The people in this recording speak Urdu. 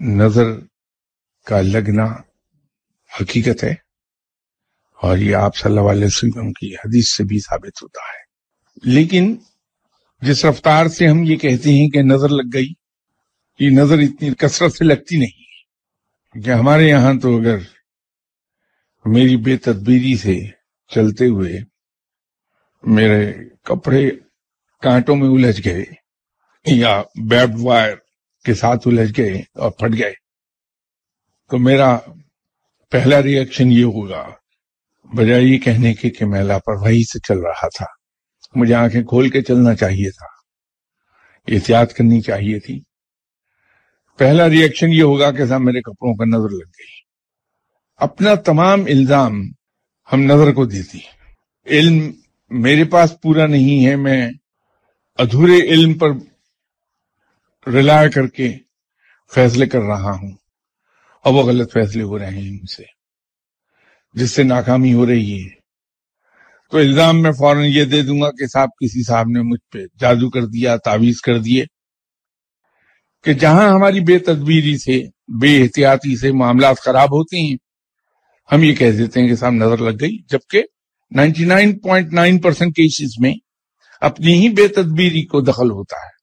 نظر کا لگنا حقیقت ہے اور یہ آپ صلی اللہ علیہ وسلم کی حدیث سے بھی ثابت ہوتا ہے۔ لیکن جس رفتار سے ہم یہ کہتے ہیں کہ نظر لگ گئی، یہ نظر اتنی کثرت سے لگتی نہیں کہ ہمارے یہاں تو اگر میری بے تدبیری سے چلتے ہوئے میرے کپڑے کانٹوں میں الجھ گئے یا بیب وائر کے ساتھ الجھ گئے اور پھٹ گئے۔ تو میرا پہلا ریئیکشن یہ ہوگا، بجائے یہ کہنے کے کہ میں لاپرواہی سے چل رہا تھا۔ مجھے آنکھیں کھول کے چلنا چاہیے تھا۔ احتیاط کرنی چاہیے تھی۔ پہلا ریئیکشن یہ ہوگا کہ صاحب میرے کپڑوں پر نظر لگ گئی۔ اپنا تمام الزام ہم نظر کو دیتی۔ علم میرے پاس پورا نہیں ہے، میں ادھورے علم پر رلائے کر کے فیصلے کر رہا ہوں اور وہ غلط فیصلے ہو رہے ہیں مجھ سے۔ جس سے ناکامی ہو رہی ہے۔ تو الزام میں فوراً یہ دے دوں گا کہ صاحب، کسی صاحب نے مجھ پہ جادو کر دیا تعویز کر دیے۔ کہ جہاں ہماری بے تدبیری سے، بے احتیاطی سے معاملات خراب ہوتے ہیں، ہم یہ کہہ دیتے ہیں کہ صاحب، نظر لگ گئی۔ جبکہ ninety nine point nine percent cases میں اپنی ہی بے تدبیری کو دخل ہوتا ہے۔